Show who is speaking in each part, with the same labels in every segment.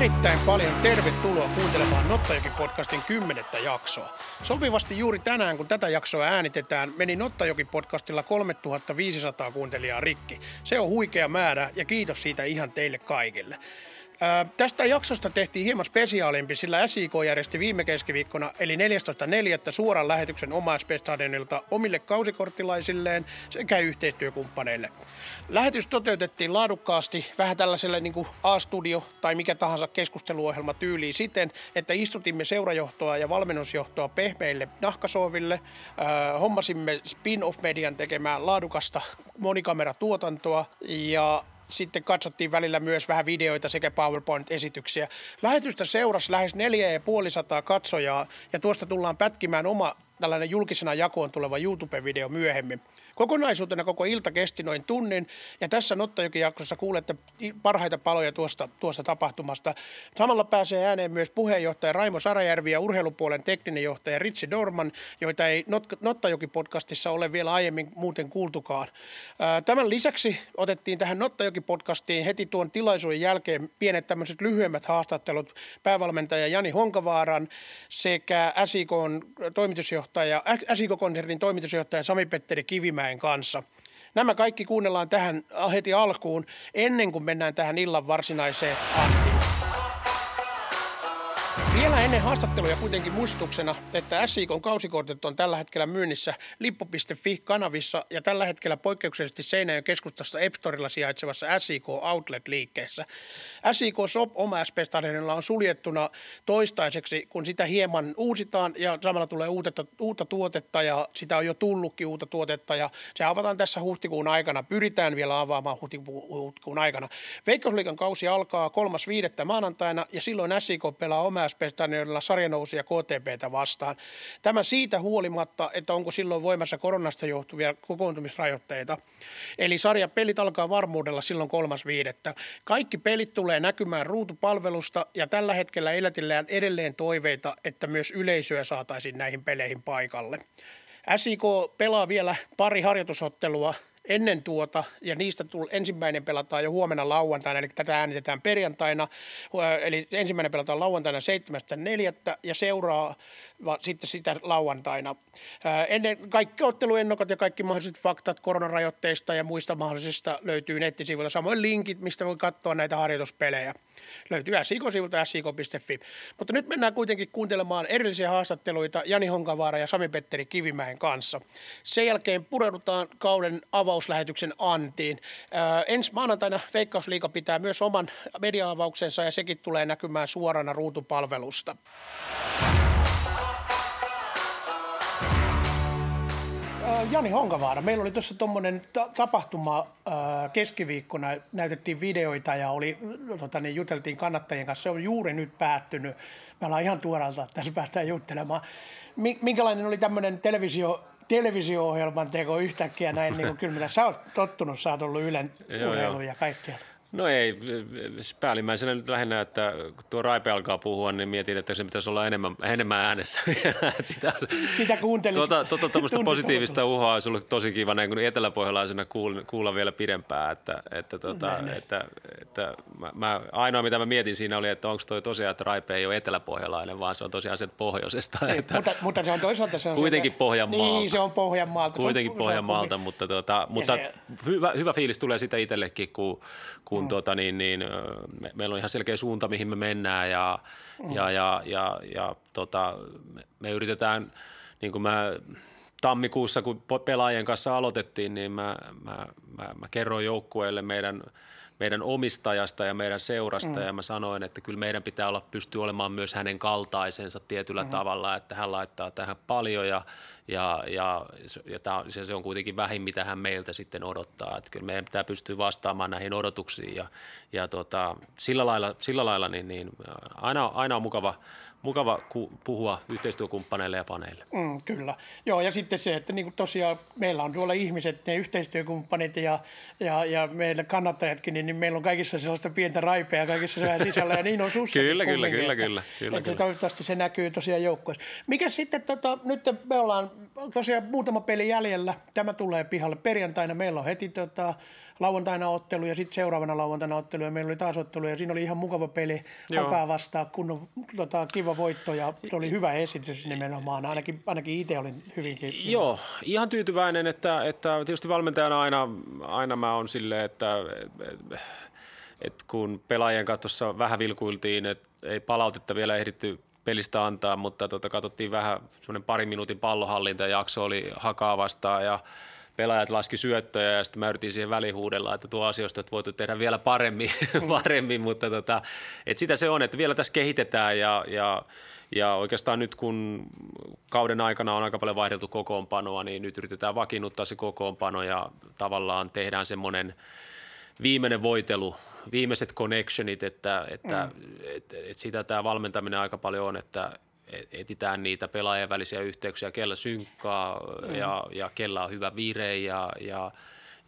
Speaker 1: erittäin paljon tervetuloa kuuntelemaan Nottajoki-podcastin kymmenettä jaksoa. Sopivasti juuri tänään, kun tätä jaksoa äänitetään, meni Nottajoki-podcastilla 3500 kuuntelijaa rikki. Se on huikea määrä ja kiitos siitä ihan teille kaikille. Ää, tästä jaksosta tehtiin hieman spesiaalimpi, sillä SIK järjesti viime keskiviikkona, eli 14.4. suoran lähetyksen omaisstadionilta omille kausikorttilaisilleen sekä yhteistyökumppaneille. Lähetys toteutettiin laadukkaasti vähän tällaiselle niin kuin A-studio tai mikä tahansa keskusteluohjelma tyyliin siten, että istutimme seurajohtoa ja valmennusjohtoa pehmeille nahkasooville, ää, hommasimme spin-off-median tekemään laadukasta monikameratuotantoa ja sitten katsottiin välillä myös vähän videoita sekä PowerPoint-esityksiä. Lähetystä seurasi lähes 4500 katsojaa ja tuosta tullaan pätkimään oma tällainen julkisena jakoon tuleva YouTube-video myöhemmin. Kokonaisuutena koko ilta kesti noin tunnin ja tässä Nottajoki-jaksossa kuulette parhaita paloja tuosta, tuosta tapahtumasta. Samalla pääsee ääneen myös puheenjohtaja Raimo Sarajärvi ja urheilupuolen tekninen johtaja Ritsi Dorman, joita ei Nottajoki-podcastissa ole vielä aiemmin muuten kuultukaan. Tämän lisäksi otettiin tähän Nottajoki-podcastiin heti tuon tilaisuuden jälkeen pienet tämmöiset lyhyemmät haastattelut päävalmentaja Jani Honkavaaran sekä SIK-konsernin toimitusjohtaja Sami-Petteri Kivimäen Mäen kanssa. Nämä kaikki kuunnellaan tähän heti alkuun ennen kuin mennään tähän illan varsinaiseen Anttiin. Vielä ennen haastatteluja kuitenkin muistutuksena, että SIKon kausikortit on tällä hetkellä myynnissä lippu.fi-kanavissa ja tällä hetkellä poikkeuksellisesti Seinäjön keskustassa Epstorilla sijaitsevassa SIK Outlet-liikkeessä. SIK Shop oma sp on suljettuna toistaiseksi, kun sitä hieman uusitaan ja samalla tulee uutta, uutta tuotetta ja sitä on jo tullutkin uutta tuotetta ja se avataan tässä huhtikuun aikana. Pyritään vielä avaamaan huhtikuun aikana. Veikkausliikan kausi alkaa 3.5. maanantaina ja silloin SIK pelaa oma sp Stadionilla sarjanousia KTPtä vastaan. Tämä siitä huolimatta, että onko silloin voimassa koronasta johtuvia kokoontumisrajoitteita. Eli sarjapelit alkaa varmuudella silloin kolmas viidettä. Kaikki pelit tulee näkymään ruutupalvelusta ja tällä hetkellä elätillään edelleen toiveita, että myös yleisöä saataisiin näihin peleihin paikalle. SIK pelaa vielä pari harjoitusottelua ennen tuota, ja niistä tull, ensimmäinen pelataan jo huomenna lauantaina, eli tätä äänitetään perjantaina, eli ensimmäinen pelataan lauantaina 7.4. ja seuraa sitten sitä lauantaina. Ennen kaikki otteluennokot ja kaikki mahdolliset faktat koronarajoitteista ja muista mahdollisista löytyy nettisivuilta. Samoin linkit, mistä voi katsoa näitä harjoituspelejä. Löytyy SIK-sivulta sik.fi. Mutta nyt mennään kuitenkin kuuntelemaan erillisiä haastatteluita Jani Honkavaara ja Sami-Petteri Kivimäen kanssa. Sen jälkeen pureudutaan kauden avauslähetyksen antiin. ensi maanantaina Veikkausliiga pitää myös oman media-avauksensa ja sekin tulee näkymään suorana ruutupalvelusta. Jani Honkavaara, meillä oli tuossa tuommoinen ta- tapahtuma keskiviikkona, näytettiin videoita ja oli, tota, niin juteltiin kannattajien kanssa. Se on juuri nyt päättynyt. Me ollaan ihan tuoralta, tässä päästään juttelemaan. Minkälainen oli tämmöinen televisio, televisio-ohjelman teko yhtäkkiä näin, niin kuin kyllä mitä sä oot tottunut, sä oot ollut Ylen urheilu ja kaikkea.
Speaker 2: No ei, päällimmäisenä nyt lähinnä, että kun tuo Raipe alkaa puhua, niin mietin, että se pitäisi olla enemmän, enemmän äänessä.
Speaker 1: sitä, Sitä kuuntelisi. Tuota,
Speaker 2: tuota, positiivista uhoa olisi ollut tosi kiva näin, kun eteläpohjalaisena kuulla, kuulla vielä pidempään. Että, että, tuota, näin, että, että mä, mä, ainoa, mitä mä mietin siinä oli, että onko toi tosiaan, että Raipe ei ole eteläpohjalainen, vaan se on tosiaan sen pohjoisesta.
Speaker 1: Niin,
Speaker 2: että,
Speaker 1: mutta, mutta, se on toisaalta se on
Speaker 2: kuitenkin Pohjanmaalta.
Speaker 1: Niin, se on Pohjanmaalta.
Speaker 2: Kuitenkin Pohjanmaalta, mutta, tuota, mutta se, hyvä, hyvä fiilis tulee sitä itsellekin, kun, kun mm. tuota, niin, niin, me, meillä on ihan selkeä suunta, mihin me mennään ja, mm. ja, ja, ja, ja tota, me, me yritetään, niin kuin mä tammikuussa, kun pelaajien kanssa aloitettiin, niin mä, mä, mä, mä kerroin joukkueelle meidän, meidän omistajasta ja meidän seurasta mm. ja mä sanoin, että kyllä meidän pitää olla pystyä olemaan myös hänen kaltaisensa tietyllä mm. tavalla, että hän laittaa tähän paljon ja, ja, ja, ja tämä, se on kuitenkin vähin, mitä hän meiltä sitten odottaa. Että kyllä meidän pitää pystyä vastaamaan näihin odotuksiin ja, ja tota, sillä lailla, sillä lailla niin, niin aina, aina on mukava, mukava puhua yhteistyökumppaneille ja faneille.
Speaker 1: Mm, kyllä. Joo, ja sitten se, että niin kuin tosiaan meillä on tuolla ihmiset, ne yhteistyökumppanit ja, ja, ja meillä kannattajatkin, niin, niin meillä on kaikissa sellaista pientä raipea kaikissa vähän sisällä, ja niin on sussa.
Speaker 2: kyllä, kyllä, kyllä, kyllä, kyllä,
Speaker 1: että kyllä. Toivottavasti se näkyy tosiaan joukkueessa. Mikä sitten, tota, nyt me ollaan tosiaan muutama peli jäljellä. Tämä tulee pihalle perjantaina. Meillä on heti tota, lauantaina ottelu ja sitten seuraavana lauantaina ottelu ja meillä oli taas ottelu ja siinä oli ihan mukava peli Hakaa vastaan, kun tota, kiva voitto ja oli hyvä esitys nimenomaan. Ainakin, ainakin itse olin hyvinkin.
Speaker 2: Joo, ihan tyytyväinen, että, että tietysti valmentajana aina, aina mä on silleen, että, että kun pelaajien kanssa vähän vilkuiltiin, että ei palautetta vielä ehditty pelistä antaa, mutta tota, katsottiin vähän semmoinen pari minuutin pallohallintajakso oli hakaa vastaan ja pelaajat laski syöttöjä ja sitten mä yritin siihen välihuudella, että tuo asioista että voitu tehdä vielä paremmin, mm. paremmin mutta tota, et sitä se on, että vielä tässä kehitetään ja, ja, ja oikeastaan nyt kun kauden aikana on aika paljon vaihdeltu kokoonpanoa, niin nyt yritetään vakiinnuttaa se kokoonpano ja tavallaan tehdään semmoinen viimeinen voitelu, viimeiset connectionit, että, että mm. et, et sitä tämä valmentaminen aika paljon on, että etsitään niitä pelaajien välisiä yhteyksiä, kellä synkkaa mm. ja, ja kellä on hyvä vire ja, ja,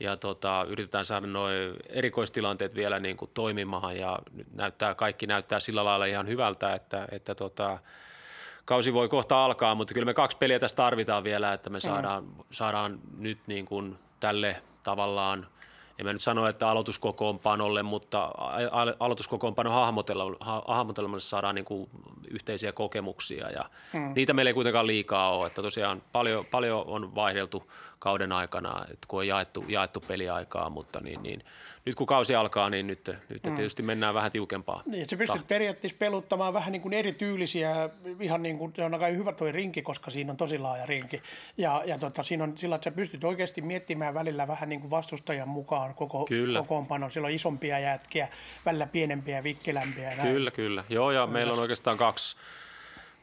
Speaker 2: ja tota, yritetään saada nuo erikoistilanteet vielä niin kuin toimimaan ja näyttää, kaikki näyttää sillä lailla ihan hyvältä, että, että tota, kausi voi kohta alkaa, mutta kyllä me kaksi peliä tässä tarvitaan vielä, että me saadaan, mm. saadaan nyt niin kuin tälle tavallaan – en mä nyt sano, että aloituskokoonpanolle, mutta aloituskokoonpano hahmotelmalle saadaan niin kuin yhteisiä kokemuksia ja hmm. niitä meillä ei kuitenkaan liikaa ole, että tosiaan paljon, paljon on vaihdeltu kauden aikana, että kun on jaettu, jaettu peliaikaa, mutta niin, niin nyt kun kausi alkaa, niin nyt, nyt mm. tietysti mennään vähän tiukempaa.
Speaker 1: Niin, sä pystyt periaatteessa peluttamaan vähän niin kuin erityylisiä, ihan niin kuin, se on aika hyvä tuo rinki, koska siinä on tosi laaja rinki. Ja, ja tota, siinä on sillä, että sä pystyt oikeasti miettimään välillä vähän niin kuin vastustajan mukaan koko kokoonpano. Siellä on isompia jätkiä, välillä pienempiä, vikkelämpiä.
Speaker 2: Kyllä, kyllä. Joo, ja meillä on oikeastaan kaksi,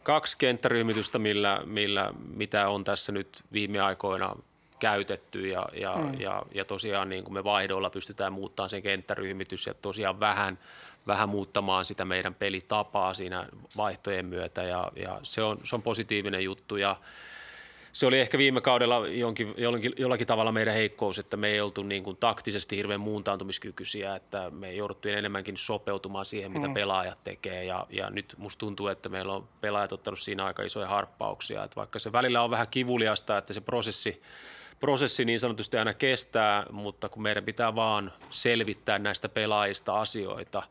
Speaker 2: kaksi kenttäryhmitystä, millä, millä, mitä on tässä nyt viime aikoina käytetty ja, ja, mm. ja, ja tosiaan niin kuin me vaihdoilla pystytään muuttamaan sen kenttäryhmitys ja tosiaan vähän, vähän muuttamaan sitä meidän pelitapaa siinä vaihtojen myötä ja, ja se, on, se on positiivinen juttu ja se oli ehkä viime kaudella jonkin, jollakin, jollakin tavalla meidän heikkous, että me ei oltu niin kuin taktisesti hirveän muuntaantumiskykyisiä, että me jouduttiin enemmänkin sopeutumaan siihen, mitä mm. pelaajat tekee ja, ja nyt musta tuntuu, että meillä on pelaajat ottanut siinä aika isoja harppauksia, että vaikka se välillä on vähän kivuliasta, että se prosessi prosessi niin sanotusti aina kestää, mutta kun meidän pitää vaan selvittää näistä pelaajista asioita,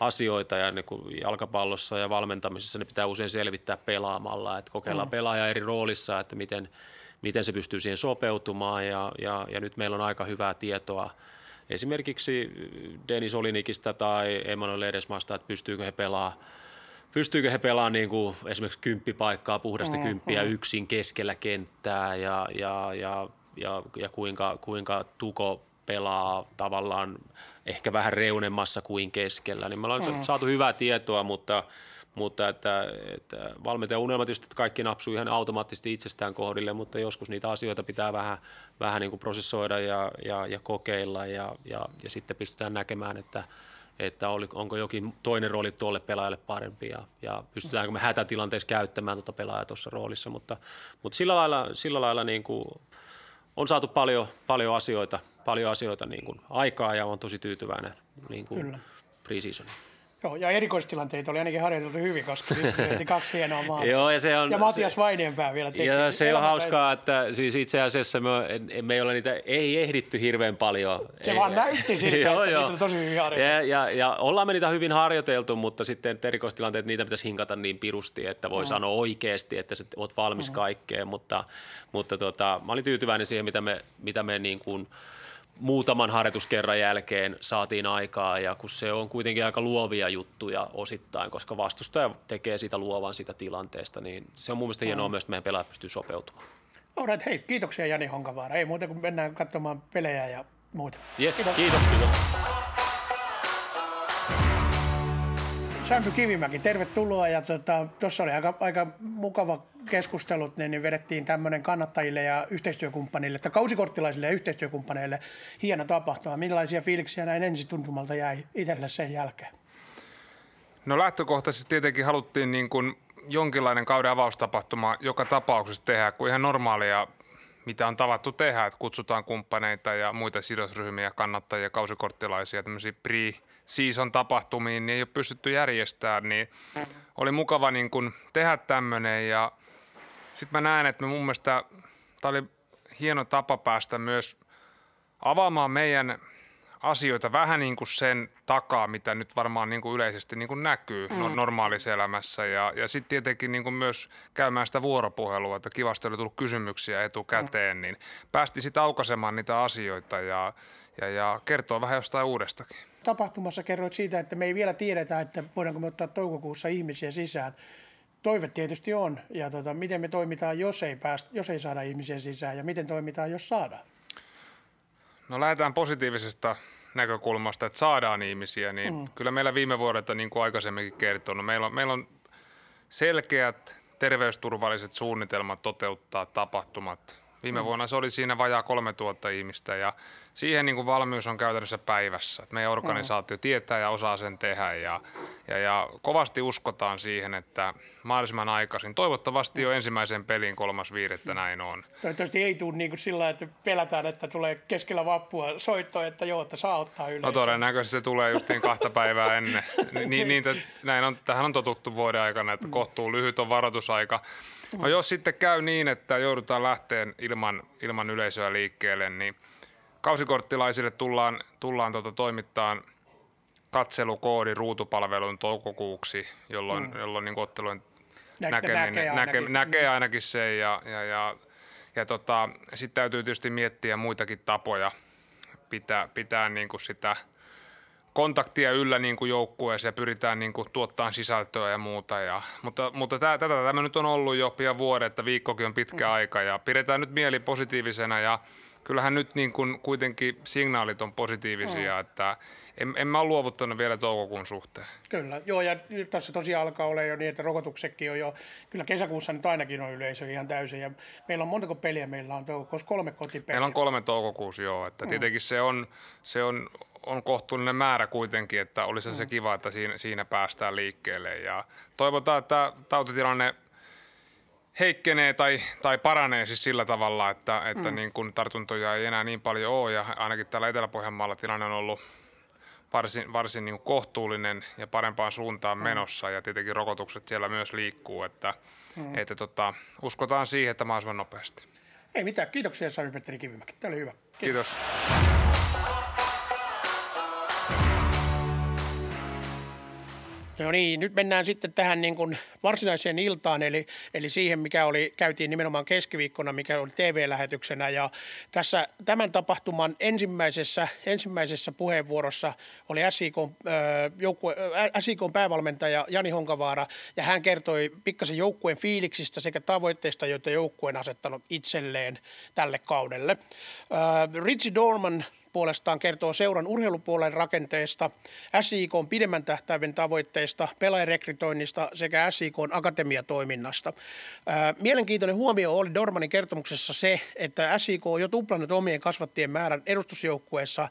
Speaker 2: asioita ja niin kuin jalkapallossa ja valmentamisessa ne pitää usein selvittää pelaamalla, että kokeillaan mm. pelaaja eri roolissa, että miten, miten se pystyy siihen sopeutumaan ja, ja, ja nyt meillä on aika hyvää tietoa esimerkiksi Denis Olinikista tai Emanuel Edesmasta, että pystyykö he pelaamaan pystyykö he pelaamaan niin kuin esimerkiksi kymppipaikkaa, puhdasta mm, kymppiä mm. yksin keskellä kenttää ja, ja, ja ja, ja kuinka, kuinka Tuko pelaa tavallaan ehkä vähän reunemmassa kuin keskellä. Niin me ollaan mm. saatu hyvää tietoa, mutta, mutta että, että valmentajan unelma tietysti, että kaikki napsuu ihan automaattisesti itsestään kohdille, mutta joskus niitä asioita pitää vähän, vähän niin kuin prosessoida ja, ja, ja kokeilla ja, ja, ja sitten pystytään näkemään, että, että oli, onko jokin toinen rooli tuolle pelaajalle parempi ja, ja pystytäänkö me hätätilanteessa käyttämään tuota pelaajaa tuossa roolissa, mutta, mutta sillä lailla, sillä lailla niin kuin on saatu paljon, paljon asioita, paljon asioita niin kuin aikaa ja on tosi tyytyväinen niin kuin Kyllä. pre-seasoniin.
Speaker 1: Joo, ja erikoistilanteita oli ainakin harjoiteltu hyvin, koska siis kaksi hienoa maata.
Speaker 2: Joo, ja, se on,
Speaker 1: ja Matias Vaineenpää vielä
Speaker 2: teki. Ja se on hauskaa, että siis itse asiassa me, me ei ole niitä, ei ehditty hirveän paljon.
Speaker 1: Se
Speaker 2: ei,
Speaker 1: vaan näytti siltä, joo, että joo. niitä tosi hyvin harjoiteltu.
Speaker 2: Ja, ja, ja ollaan me niitä hyvin harjoiteltu, mutta sitten erikoistilanteet, niitä pitäisi hinkata niin pirusti, että voi mm. sanoa oikeasti, että sä oot valmis mm. kaikkeen, mutta, mutta tota, mä olin tyytyväinen siihen, mitä me, mitä me niin kuin – muutaman harjoituskerran jälkeen saatiin aikaa ja kun se on kuitenkin aika luovia juttuja osittain, koska vastustaja tekee sitä luovan sitä tilanteesta, niin se on mun mielestä hienoa mm. myös, että meidän pelaajat pystyy sopeutumaan.
Speaker 1: Alright, hei, kiitoksia Jani Honkavaara. Ei muuta kuin mennään katsomaan pelejä ja muuta.
Speaker 2: Yes, kiitos, kiitos. kiitos.
Speaker 1: Sämpy Kivimäki, tervetuloa. Ja tuossa tota, oli aika, aika mukava keskustelut, niin, niin vedettiin tämmöinen kannattajille ja yhteistyökumppaneille, että kausikorttilaisille ja yhteistyökumppaneille hieno tapahtuma. Millaisia fiiliksiä näin ensituntumalta jäi itselle sen jälkeen?
Speaker 3: No lähtökohtaisesti tietenkin haluttiin niin kuin jonkinlainen kauden avaustapahtuma joka tapauksessa tehdä, kuin ihan normaalia, mitä on tavattu tehdä, että kutsutaan kumppaneita ja muita sidosryhmiä, kannattajia, kausikorttilaisia, tämmöisiä pre season tapahtumiin, niin ei ole pystytty järjestämään, niin oli mukava niin kuin tehdä tämmöinen ja sitten mä näen, että me mun mielestä tämä oli hieno tapa päästä myös avaamaan meidän asioita vähän niin kuin sen takaa, mitä nyt varmaan niin kuin yleisesti niin kuin näkyy mm. normaalissa elämässä. Ja, ja sitten tietenkin niin kuin myös käymään sitä vuoropuhelua, että kivasti oli tullut kysymyksiä etukäteen, mm. niin päästi sitten aukaisemaan niitä asioita ja, ja, ja kertoo vähän jostain uudestakin.
Speaker 1: Tapahtumassa kerroit siitä, että me ei vielä tiedetä, että voidaanko me ottaa toukokuussa ihmisiä sisään. Toive tietysti on, ja tota, miten me toimitaan, jos ei, päästä, jos ei saada ihmisiä sisään, ja miten toimitaan, jos saadaan?
Speaker 3: No lähdetään positiivisesta näkökulmasta, että saadaan ihmisiä, niin mm. kyllä meillä viime vuodelta, niin kuin aikaisemminkin kertonut, meillä on, meillä on selkeät terveysturvalliset suunnitelmat toteuttaa tapahtumat. Viime mm. vuonna se oli siinä vajaa 3000 ihmistä ja siihen niin kuin valmius on käytännössä päivässä. Meidän organisaatio mm. tietää ja osaa sen tehdä ja, ja, ja kovasti uskotaan siihen, että mahdollisimman aikaisin. Toivottavasti jo ensimmäisen pelin kolmas viidettä näin on.
Speaker 1: Toivottavasti ei tule niin kuin sillä että pelätään, että tulee keskellä vappua soitto, että joo, että saa ottaa yleisö.
Speaker 3: No todennäköisesti se tulee justiin kahta päivää ennen. Ni, niitä, näin on, tähän on totuttu vuoden aikana, että kohtuu lyhyt on varoitusaika. No jos sitten käy niin, että joudutaan lähteen ilman, ilman yleisöä liikkeelle, niin – kausikorttilaisille tullaan, tullaan tuota toimittaan katselukoodi ruutupalvelun toukokuuksi, jolloin, mm. jolloin niin ottelujen Nä, näkeminen, näkee, ainakin. Näke, näkee ainakin se ja, ja, ja, ja tota, sitten täytyy tietysti miettiä muitakin tapoja pitää, pitää niin kuin sitä kontaktia yllä niin kuin joukkueeseen ja pyritään niin kuin tuottamaan sisältöä ja muuta. Ja, mutta mutta tämä, tätä tämä nyt on ollut jo pian vuoden, että viikkokin on pitkä mm. aika ja pidetään nyt mieli positiivisena ja kyllähän nyt niin kuin kuitenkin signaalit on positiivisia, mm. että en, en mä ole luovuttanut vielä toukokuun suhteen.
Speaker 1: Kyllä, joo ja nyt tässä tosiaan alkaa olla jo niin, että rokotuksetkin on jo, kyllä kesäkuussa nyt ainakin on yleisö ihan täysin ja meillä on montako peliä, meillä on toukokuussa kolme kotipeliä.
Speaker 3: Meillä on kolme toukokuussa joo, että mm. tietenkin se on, se on, on kohtuullinen määrä kuitenkin, että olisi mm. se kiva, että siinä, siinä päästään liikkeelle ja toivotaan, että tautitilanne heikkenee tai, tai paranee siis sillä tavalla, että, että mm. niin kun tartuntoja ei enää niin paljon ole ja ainakin täällä Etelä-Pohjanmaalla tilanne on ollut varsin, varsin niin kohtuullinen ja parempaan suuntaan mm. menossa ja tietenkin rokotukset siellä myös liikkuu, että, mm. että tota, uskotaan siihen, että mahdollisimman nopeasti.
Speaker 1: Ei mitään, kiitoksia Sami-Petteri Kivimäki, tämä oli hyvä.
Speaker 3: Kiitos. Kiitos.
Speaker 1: No niin, nyt mennään sitten tähän niin kuin varsinaiseen iltaan, eli, eli siihen, mikä oli, käytiin nimenomaan keskiviikkona, mikä oli TV-lähetyksenä. Ja tässä tämän tapahtuman ensimmäisessä, ensimmäisessä puheenvuorossa oli SIK, joukkue, SIK päävalmentaja Jani Honkavaara, ja hän kertoi pikkasen joukkueen fiiliksistä sekä tavoitteista, joita joukkue on asettanut itselleen tälle kaudelle. Richie Dorman puolestaan kertoo seuran urheilupuolen rakenteesta, SIK on pidemmän tähtäimen tavoitteista, pelaajarekrytoinnista sekä SIK on akatemiatoiminnasta. Mielenkiintoinen huomio oli Dormanin kertomuksessa se, että SIK on jo tuplannut omien kasvattien määrän edustusjoukkueessa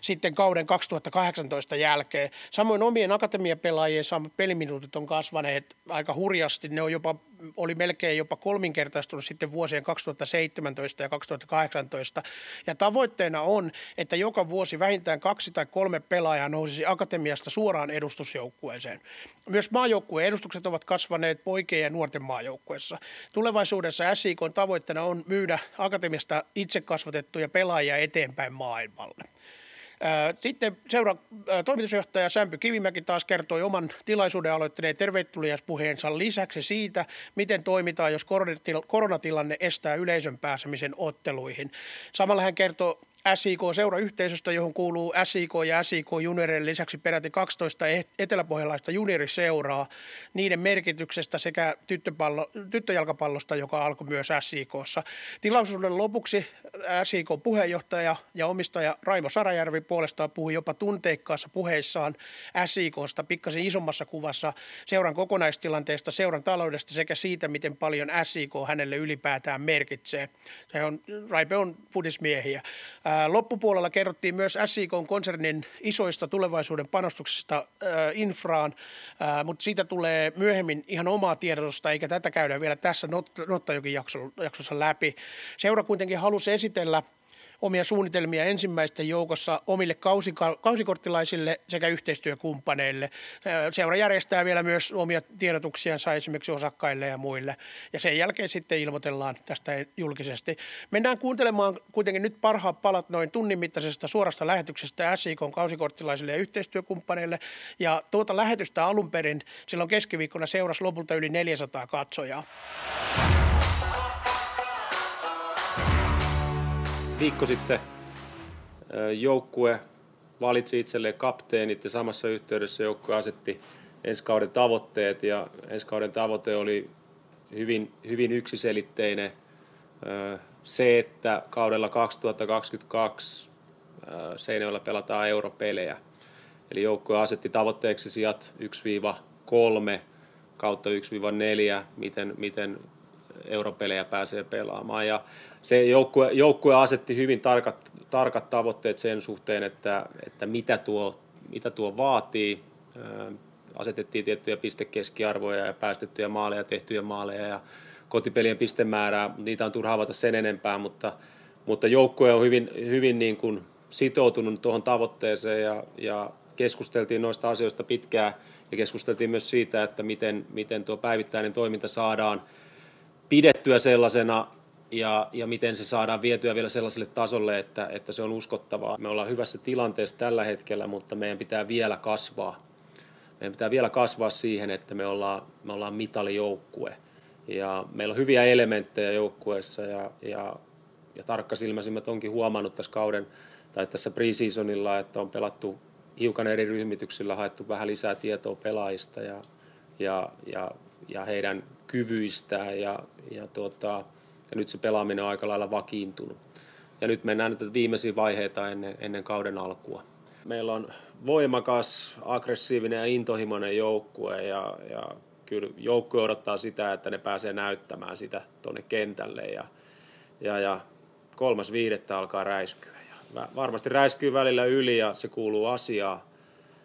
Speaker 1: sitten kauden 2018 jälkeen. Samoin omien akatemiapelaajien saamat peliminuutit on kasvaneet aika hurjasti. Ne on jopa oli melkein jopa kolminkertaistunut sitten vuosien 2017 ja 2018. Ja tavoitteena on, että joka vuosi vähintään kaksi tai kolme pelaajaa nousisi akatemiasta suoraan edustusjoukkueeseen. Myös maajoukkueen edustukset ovat kasvaneet poikien ja nuorten maajoukkueessa. Tulevaisuudessa SIK tavoitteena on myydä akatemiasta itse kasvatettuja pelaajia eteenpäin maailmalle. Sitten seura toimitusjohtaja Sämpy Kivimäki taas kertoi oman tilaisuuden aloittaneen tervetuliaspuheensa lisäksi siitä, miten toimitaan, jos koronatilanne estää yleisön pääsemisen otteluihin. Samalla hän kertoi SIK-seurayhteisöstä, johon kuuluu SIK ja SIK junioreiden lisäksi peräti 12 eteläpohjalaista junioriseuraa, niiden merkityksestä sekä tyttöjalkapallosta, joka alkoi myös SIKssa. Tilaisuuden lopuksi SIK-puheenjohtaja ja omistaja Raimo Sarajärvi puolestaan puhui jopa tunteikkaassa puheissaan SIKsta pikkasen isommassa kuvassa seuran kokonaistilanteesta, seuran taloudesta sekä siitä, miten paljon SIK hänelle ylipäätään merkitsee. Se on, Raipe on fudismiehiä. Loppupuolella kerrottiin myös SIK-konsernin isoista tulevaisuuden panostuksista infraan, mutta siitä tulee myöhemmin ihan omaa tiedotusta, eikä tätä käydä vielä tässä Nottajokin jaksossa läpi. Seura kuitenkin halusi esitellä omia suunnitelmia ensimmäisten joukossa omille kausikorttilaisille sekä yhteistyökumppaneille. Seura järjestää vielä myös omia tiedotuksiansa esimerkiksi osakkaille ja muille. Ja sen jälkeen sitten ilmoitellaan tästä julkisesti. Mennään kuuntelemaan kuitenkin nyt parhaat palat noin tunnin mittaisesta suorasta lähetyksestä SIK kausikorttilaisille ja yhteistyökumppaneille. Ja tuota lähetystä alun perin silloin keskiviikkona seurasi lopulta yli 400 katsojaa.
Speaker 2: Viikko sitten joukkue valitsi itselleen kapteenit ja samassa yhteydessä joukkue asetti ensi kauden tavoitteet ja ensi kauden tavoite oli hyvin, hyvin yksiselitteinen. Se, että kaudella 2022 Seinäjoella pelataan europelejä. Eli joukkue asetti tavoitteeksi sijat 1-3 kautta 1-4, miten, miten europelejä pääsee pelaamaan. Ja se joukkue, joukkue asetti hyvin tarkat, tarkat tavoitteet sen suhteen, että, että mitä, tuo, mitä tuo vaatii. Asetettiin tiettyjä pistekeskiarvoja ja päästettyjä maaleja, tehtyjä maaleja ja kotipelien pistemäärää. Niitä on turha avata sen enempää, mutta, mutta joukkue on hyvin, hyvin niin kuin sitoutunut tuohon tavoitteeseen ja, ja keskusteltiin noista asioista pitkään ja keskusteltiin myös siitä, että miten, miten tuo päivittäinen toiminta saadaan pidettyä sellaisena ja, ja miten se saadaan vietyä vielä sellaiselle tasolle, että, että se on uskottavaa. Me ollaan hyvässä tilanteessa tällä hetkellä, mutta meidän pitää vielä kasvaa. Meidän pitää vielä kasvaa siihen, että me ollaan, me ollaan mitalijoukkue. Ja meillä on hyviä elementtejä joukkueessa ja, ja, ja tarkkasilmäisimmät onkin huomannut tässä kauden tai tässä preseasonilla, että on pelattu hiukan eri ryhmityksillä, haettu vähän lisää tietoa pelaajista ja, ja, ja, ja heidän kyvyistään ja, ja, tuota, ja nyt se pelaaminen on aika lailla vakiintunut. Ja nyt mennään nyt viimeisiä vaiheita ennen, ennen kauden alkua. Meillä on voimakas, aggressiivinen ja intohimoinen joukkue ja, ja kyllä joukkue odottaa sitä, että ne pääsee näyttämään sitä tuonne kentälle ja, ja, ja kolmas viidettä alkaa räiskyä. Ja varmasti räiskyy välillä yli ja se kuuluu asiaan,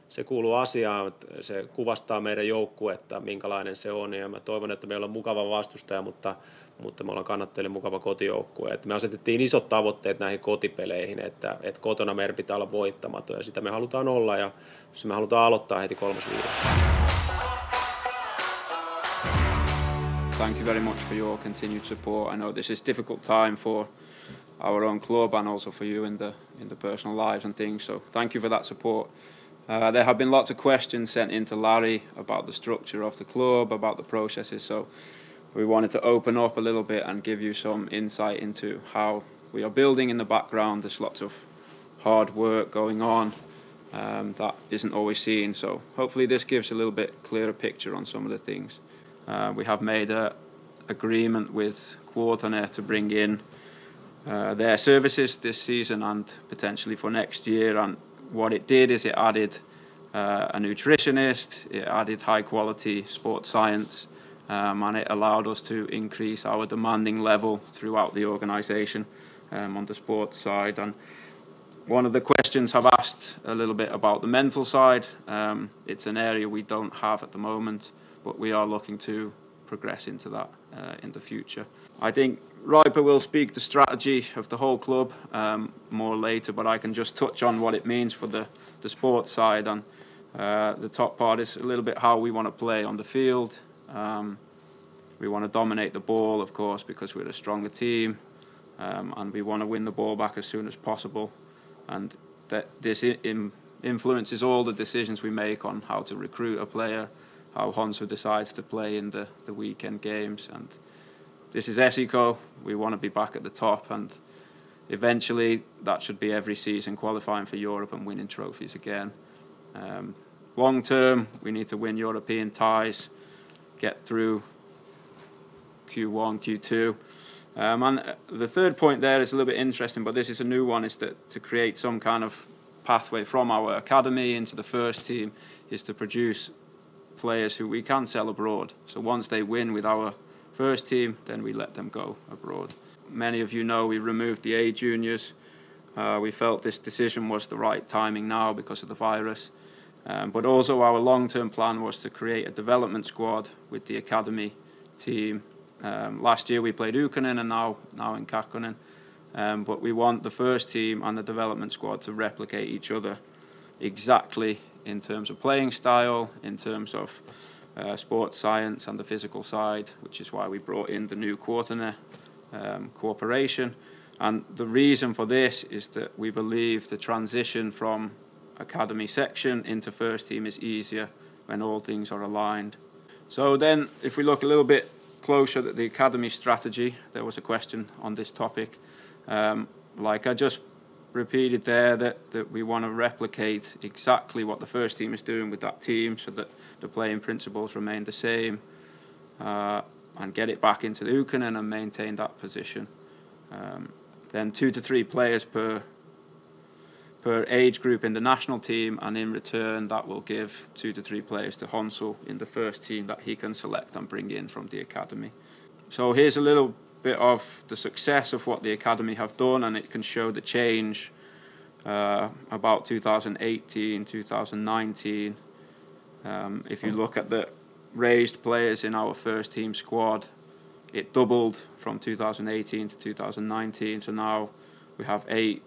Speaker 2: se kuuluu asiaan, se kuvastaa meidän joukkuetta, minkälainen se on, ja mä toivon, että meillä on mukava vastustaja, mutta, mutta me ollaan kannattajille mukava kotijoukkue. Että me asetettiin isot tavoitteet näihin kotipeleihin, että, että kotona meidän pitää olla voittamaton, ja sitä me halutaan olla, ja se me halutaan aloittaa heti kolmas
Speaker 4: Thank you very much for your continued support. I know this is difficult time for our own club and also for you in the in the personal lives and things. So thank you for that support. Uh, there have been lots of questions sent in to Larry about the structure of the club, about the processes. So we wanted to open up a little bit and give you some insight into how we are building in the background. There's lots of hard work going on um, that isn't always seen. So hopefully this gives a little bit clearer picture on some of the things. Uh, we have made an agreement with Quarternet to bring in uh, their services this season and potentially for next year and what it did is it added uh, a nutritionist, it added high quality sports science, um, and it allowed us to increase our demanding level throughout the organisation um, on the sports side. And one of the questions I've asked a little bit about the mental side. Um, it's an area we don't have at the moment, but we are looking to progress into that uh, in the future. I think Riper will speak the strategy of the whole club um, more later, but I can just touch on what it means for the, the sports side. And uh, the top part is a little bit how we want to play on the field. Um, we want to dominate the ball, of course, because we're a stronger team, um, and we want to win the ball back as soon as possible. And that this in, influences all the decisions we make on how to recruit a player, how Honsu decides to play in the, the weekend games, and this is Esico. We want to be back at the top, and eventually that should be every season qualifying for Europe and winning trophies again. Um, long term, we need to win European ties, get through Q1, Q2. Um, and uh, the third point there is a little bit interesting, but this is a new one: is that to create some kind of pathway from our academy into the first team is to produce players who we can sell abroad. So once they win with our first team, then we let them go abroad. Many of you know we removed the A juniors. Uh, we felt this decision was the right timing now because of the virus. Um, but also, our long term plan was to create a development squad with the academy team. Um, last year we played Ukanen and now, now in Kakkonen. Um, but we want the first team and the development squad to replicate each other exactly in terms of playing style, in terms of uh, sports science and the physical side, which is why we brought in the new Quarterner um, cooperation. And the reason for this is that we believe the transition from academy section into first team is easier when all things are aligned. So then, if we look a little bit closer at the academy strategy, there was a question on this topic. Um, like I just repeated there, that, that we want to replicate exactly what the first team is doing with that team so that the playing principles remain the same uh, and get it back into the Ykkönen and maintain that position. Um, then two to three players per per age group in the national team, and in return, that will give two to three players to Honsu in the first team that he can select and bring in from the academy. So here's a little bit of the success of what the academy have done, and it can show the change uh, about 2018, 2019. Um, if you look at the raised players in our first team squad, it doubled from 2018 to 2019. So now we have eight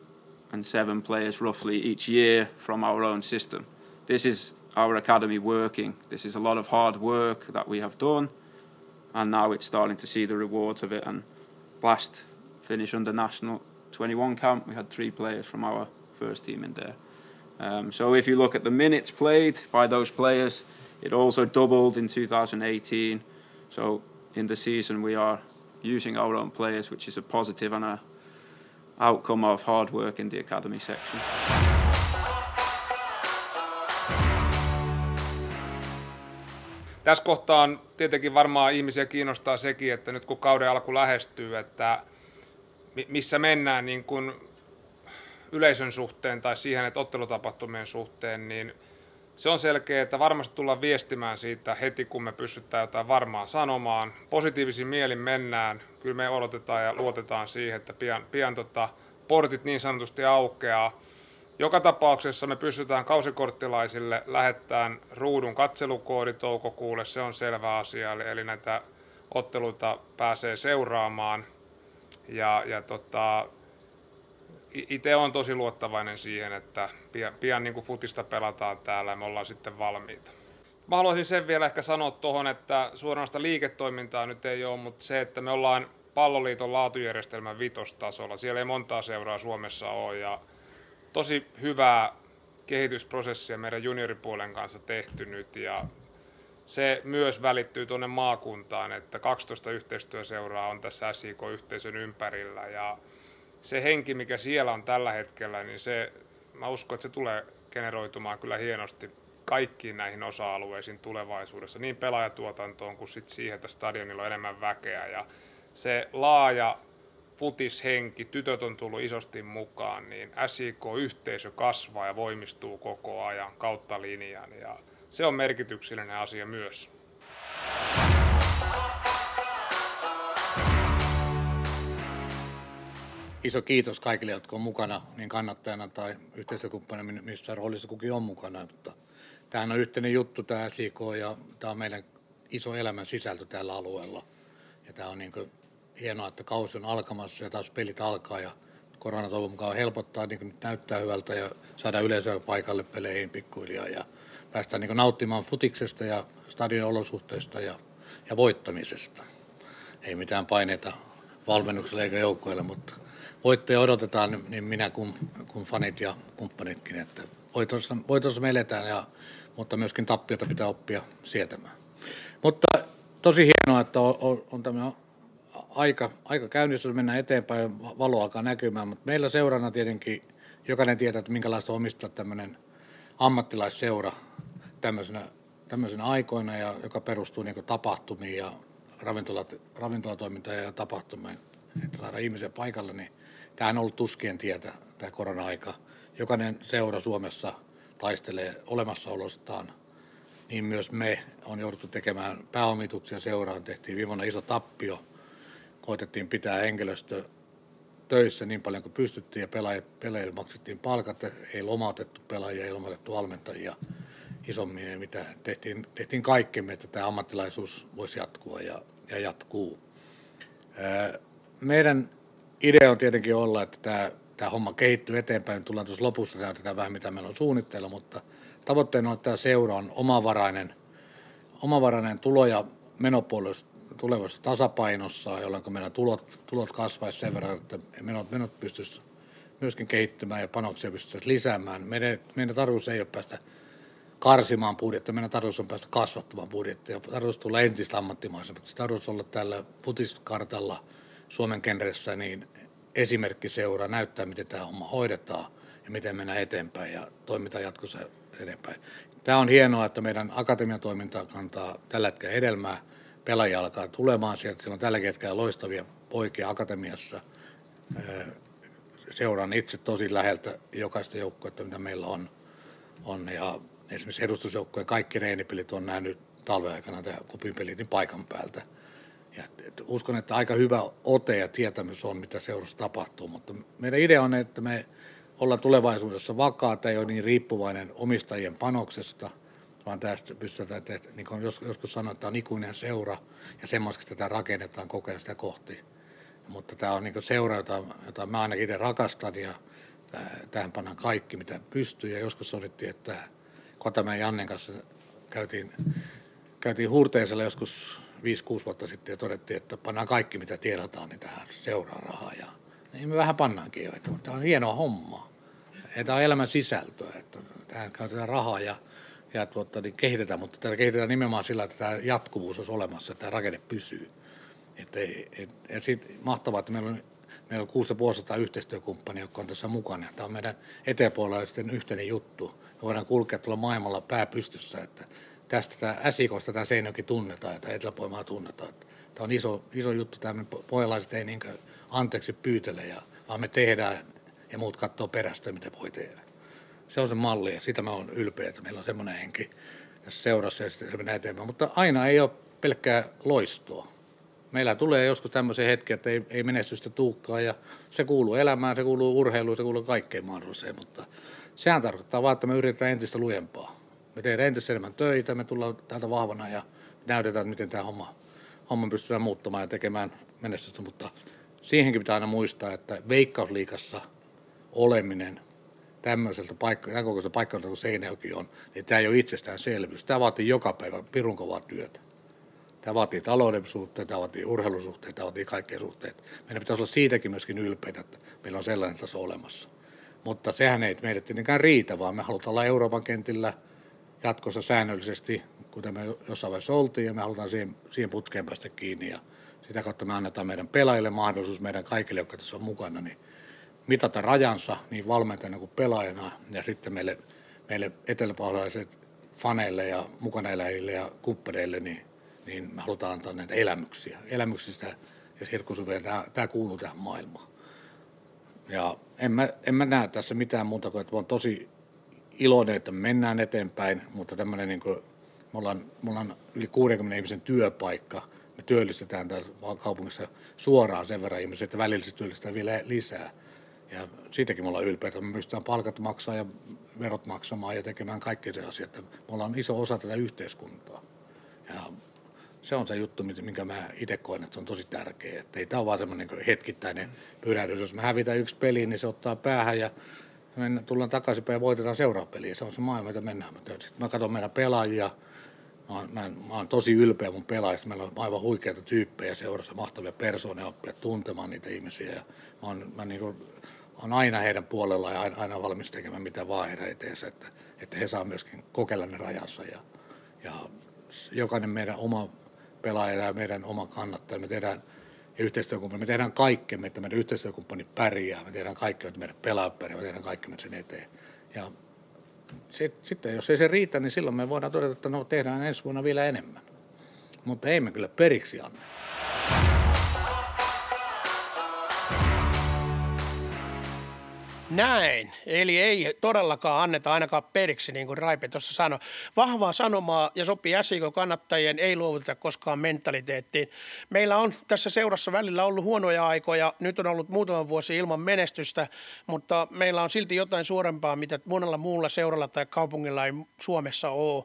Speaker 4: and seven players roughly each year from our own system. This is our academy working. This is a lot of hard work that we have done, and now it's starting to see the rewards of it. And last finish under national 21 camp, we had three players from our first team in there. Um, so if you look at the minutes played by those players, it also doubled in 2018. So in the season, we are using our own players, which is a positive and a outcome of hard work in the academy section.
Speaker 3: Tässä kohtaa on tietenkin varmaan ihmisiä kiinnostaa sekin, että nyt kun kauden alku lähestyy, että missä mennään niin kuin yleisön suhteen tai siihen, että ottelutapahtumien suhteen, niin se on selkeä, että varmasti tullaan viestimään siitä heti, kun me pystytään jotain varmaa sanomaan. Positiivisin mielin mennään. Kyllä me odotetaan ja luotetaan siihen, että pian, pian tota, portit niin sanotusti aukeaa. Joka tapauksessa me pystytään kausikorttilaisille lähettämään ruudun katselukoodi toukokuulle, se on selvä asia, eli, eli näitä otteluita pääsee seuraamaan. Ja, ja tota, itse on tosi luottavainen siihen, että pian, pian niin kuin futista pelataan täällä ja me ollaan sitten valmiita. Mä haluaisin sen vielä ehkä sanoa tuohon, että suoranaista liiketoimintaa nyt ei ole, mutta se, että me ollaan palloliiton laatujärjestelmän vitostasolla. Siellä ei montaa seuraa Suomessa ole ja tosi hyvää kehitysprosessia meidän junioripuolen kanssa tehty nyt ja se myös välittyy tuonne maakuntaan, että 12 yhteistyöseuraa on tässä SIK-yhteisön ympärillä ja se henki, mikä siellä on tällä hetkellä, niin se, mä uskon, että se tulee generoitumaan kyllä hienosti kaikkiin näihin osa-alueisiin tulevaisuudessa, niin pelaajatuotantoon kuin sit siihen, että stadionilla on enemmän väkeä. Ja se laaja futishenki, tytöt on tullut isosti mukaan, niin SIK-yhteisö kasvaa ja voimistuu koko ajan kautta linjan. Ja se on merkityksellinen asia myös.
Speaker 5: iso kiitos kaikille, jotka on mukana niin kannattajana tai yhteistyökumppanina, missä roolissa kukin on mukana. Mutta tämähän on yhteinen juttu tämä SIK ja tämä on meidän iso elämän sisältö tällä alueella. Ja tämä on niin hienoa, että kausi on alkamassa ja taas pelit alkaa ja korona toivon mukaan helpottaa, niin nyt näyttää hyvältä ja saada yleisöä paikalle peleihin pikkuhiljaa ja päästään niin nauttimaan futiksesta ja stadion olosuhteista ja, ja voittamisesta. Ei mitään paineita valmennukselle eikä joukkoille, mutta voittoja odotetaan niin minä kuin, kuin fanit ja kumppanitkin, että voitossa, voitossa me eletään, ja, mutta myöskin tappiota pitää oppia sietämään. Mutta tosi hienoa, että on, on, on tämmöinen aika, aika käynnissä, mennään eteenpäin, valo alkaa näkymään, mutta meillä seurana tietenkin jokainen tietää, että minkälaista omistaa tämmöinen ammattilaisseura tämmöisenä, tämmöisenä aikoina, ja joka perustuu niin tapahtumiin ja ravintolat, ravintolatoimintaan ja tapahtumiin, että saada ihmisiä paikalle, niin Tämä on ollut tuskien tietä, tämä korona-aika. Jokainen seura Suomessa taistelee olemassaolostaan, niin myös me on jouduttu tekemään pääomituksia seuraan. Tehtiin viime vuonna iso tappio, koitettiin pitää henkilöstö töissä niin paljon kuin pystyttiin ja pelaajille, pelaajille maksettiin palkat, ei lomautettu pelaajia, ei lomautettu valmentajia isommin ja mitä. Tehtiin, tehtiin kaikkemme, että tämä ammattilaisuus voisi jatkua ja, ja jatkuu. Meidän idea on tietenkin olla, että tämä, tämä homma kehittyy eteenpäin. Tullaan tuossa lopussa näytetään vähän, mitä meillä on suunnitteilla, mutta tavoitteena on, että tämä seura on omavarainen, omavarainen tulo- ja menopuolella tulevassa tasapainossa, jolloin meidän tulot, tulot kasvaisi sen verran, että menot, menot pystyisivät myöskin kehittymään ja panoksia pystyttäisiin lisäämään. Meidän, meidän tarkoitus ei ole päästä karsimaan budjettia, meidän tarkoitus on päästä kasvattamaan budjettia. Tarkoitus tulla entistä ammattimaisemmaksi. Tarkoitus olla tällä putiskartalla Suomen kenressä niin esimerkkiseura näyttää, miten tämä homma hoidetaan ja miten mennään eteenpäin ja toimitaan jatkossa eteenpäin. Tämä on hienoa, että meidän akatemian toiminta kantaa tällä hetkellä hedelmää. Pelaajia alkaa tulemaan sieltä. Siellä on tällä hetkellä loistavia poikia akatemiassa seuraan itse tosi läheltä jokaista joukkuetta, mitä meillä on. on ja esimerkiksi edustusjoukkueen kaikki reenipelit on nähnyt talven aikana tämä kupinpelit niin paikan päältä. Ja uskon, että aika hyvä ote ja tietämys on, mitä seurassa tapahtuu, mutta meidän idea on, että me ollaan tulevaisuudessa vakaata, ole niin riippuvainen omistajien panoksesta, vaan tästä pystytään, että niin kuin joskus sanotaan, että on ikuinen seura ja semmoiseksi tätä rakennetaan koko ajan sitä kohti mutta tämä on niin seura, jota, jota mä ainakin itse rakastan ja tähän pannaan kaikki, mitä pystyy. Ja joskus sovittiin, että Kotamäen Jannen kanssa käytiin, käytiin Hurteisella joskus 5-6 vuotta sitten ja todettiin, että pannaan kaikki, mitä tiedotaan, niin tähän seuraa rahaa. Ja niin me vähän pannaankin jo, että tämä on hienoa hommaa. Ja tämä on elämän sisältöä, että tähän käytetään rahaa ja, ja tuota, niin kehitetään, mutta tätä kehitetään nimenomaan sillä, että tämä jatkuvuus olisi olemassa, että tämä rakenne pysyy. Et, et, ja sitten mahtavaa, että meillä on, meillä on 6500 yhteistyökumppania, jotka on tässä mukana. Tämä on meidän eteläpuolella yhteinen juttu. Me voidaan kulkea tuolla maailmalla pääpystyssä, että tästä tämä SIKosta tämä Seinäjoki tunnetaan ja tämä Eteläpoimaa tunnetaan. Tämä on iso, iso juttu, tämä pohjalaiset ei niin anteeksi pyytele, ja, vaan me tehdään ja muut katsoo perästä, mitä voi tehdä. Se on se malli ja sitä mä oon ylpeä, että meillä on semmoinen henki tässä seurassa ja sitten se menee eteenpäin. Mutta aina ei ole pelkkää loistoa meillä tulee joskus tämmöisiä hetkiä, että ei, ei menestystä tuukkaa ja se kuuluu elämään, se kuuluu urheiluun, se kuuluu kaikkeen mahdolliseen, mutta sehän tarkoittaa vaan, että me yritetään entistä lujempaa. Me tehdään entistä enemmän töitä, me tullaan täältä vahvana ja näytetään, miten tämä homma, homma pystytään muuttamaan ja tekemään menestystä, mutta siihenkin pitää aina muistaa, että veikkausliikassa oleminen tämmöiseltä paikka, tämän kokoiselta paikkailta kuin Seinäjoki on, niin tämä ei ole itsestäänselvyys. Tämä vaatii joka päivä pirun kovaa työtä. Tämä vaatii talouden suhteen, tämä vaatii urheilusuhteen, tämä vaatii kaikkea suhteet. Meidän pitäisi olla siitäkin myöskin ylpeitä, että meillä on sellainen taso olemassa. Mutta sehän ei meidät tietenkään riitä, vaan me halutaan olla Euroopan kentillä jatkossa säännöllisesti, kuten me jossain vaiheessa oltiin, ja me halutaan siihen, siihen putkeen päästä kiinni. Ja sitä kautta me annetaan meidän pelaajille mahdollisuus, meidän kaikille, jotka tässä on mukana, niin mitata rajansa niin valmentajana kuin pelaajana, ja sitten meille, meille eteläpaholaiset faneille ja mukana eläjille ja kumppaneille, niin niin me halutaan antaa näitä elämyksiä. Elämyksistä ja sirkusuvia, tämä, tämä kuuluu tähän maailmaan. Ja en mä, en mä näe tässä mitään muuta kuin, että on tosi iloinen, että me mennään eteenpäin, mutta tämmöinen niin kuin, me ollaan, me ollaan yli 60 ihmisen työpaikka, me työllistetään täällä kaupungissa suoraan sen verran ihmisiä, että välillä se työllistää vielä lisää. Ja siitäkin me ollaan ylpeitä, että me pystytään palkat maksaa ja verot maksamaan ja tekemään kaikki se asiat. Me ollaan iso osa tätä yhteiskuntaa. Ja se on se juttu, minkä mä itse koen, että se on tosi tärkeä. Että ei tämä ole vaan semmoinen niin hetkittäinen pyrähdys. Jos me hävitään yksi peli, niin se ottaa päähän ja me tullaan takaisinpäin ja voitetaan seuraava peli. Se on se maailma, mitä mennään. Sitten mä katson meidän pelaajia. Mä oon, mä, mä oon tosi ylpeä mun pelaajista. Meillä on aivan huikeita tyyppejä seurassa, mahtavia persoonia, oppia tuntemaan niitä ihmisiä. Ja mä oon, mä niin kuin, on aina heidän puolella ja aina, valmis tekemään mitä vaan heidän eteensä, että, että he saa myöskin kokeilla ne rajansa. Ja, ja jokainen meidän oma pelaaja ja meidän oma kannattaja. Me tehdään ja yhteistyökumppani, me tehdään kaikkemme, että meidän yhteistyökumppani pärjää, me tehdään kaikkemme, että meidän pelaajat pärjää, me tehdään kaikkemme sen eteen. Ja sit, sitten jos ei se riitä, niin silloin me voidaan todeta, että no tehdään ensi vuonna vielä enemmän. Mutta ei me kyllä periksi anna.
Speaker 1: Näin. Eli ei todellakaan anneta ainakaan periksi, niin kuin Raipe tuossa sanoi. Vahvaa sanomaa ja sopii SIK kannattajien ei luovuteta koskaan mentaliteettiin. Meillä on tässä seurassa välillä ollut huonoja aikoja. Nyt on ollut muutama vuosi ilman menestystä, mutta meillä on silti jotain suorempaa, mitä monella muulla seuralla tai kaupungilla ei Suomessa ole.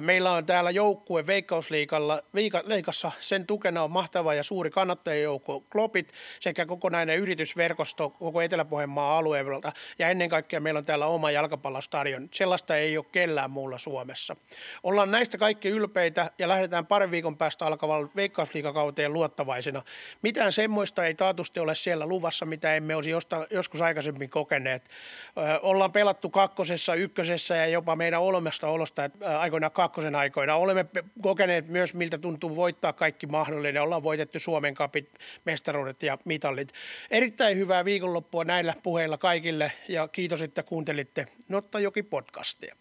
Speaker 1: Meillä on täällä joukkue Veikkausliikassa. Sen tukena on mahtava ja suuri kannattajajoukko Klopit sekä kokonainen yritysverkosto koko Etelä-Pohjanmaan alue alueelta. Ja ennen kaikkea meillä on täällä oma jalkapallostadion. Sellaista ei ole kellään muulla Suomessa. Ollaan näistä kaikki ylpeitä ja lähdetään parin viikon päästä alkavan veikkausliikakauteen luottavaisina. Mitään semmoista ei taatusti ole siellä luvassa, mitä emme olisi joskus aikaisemmin kokeneet. Ollaan pelattu kakkosessa, ykkösessä ja jopa meidän olemasta olosta aikoina kakkosen aikoina. Olemme kokeneet myös, miltä tuntuu voittaa kaikki mahdollinen. Ollaan voitettu Suomen kapit, mestaruudet ja mitallit. Erittäin hyvää viikonloppua näillä puheilla kaikille ja kiitos, että kuuntelitte Nottajoki podcastia.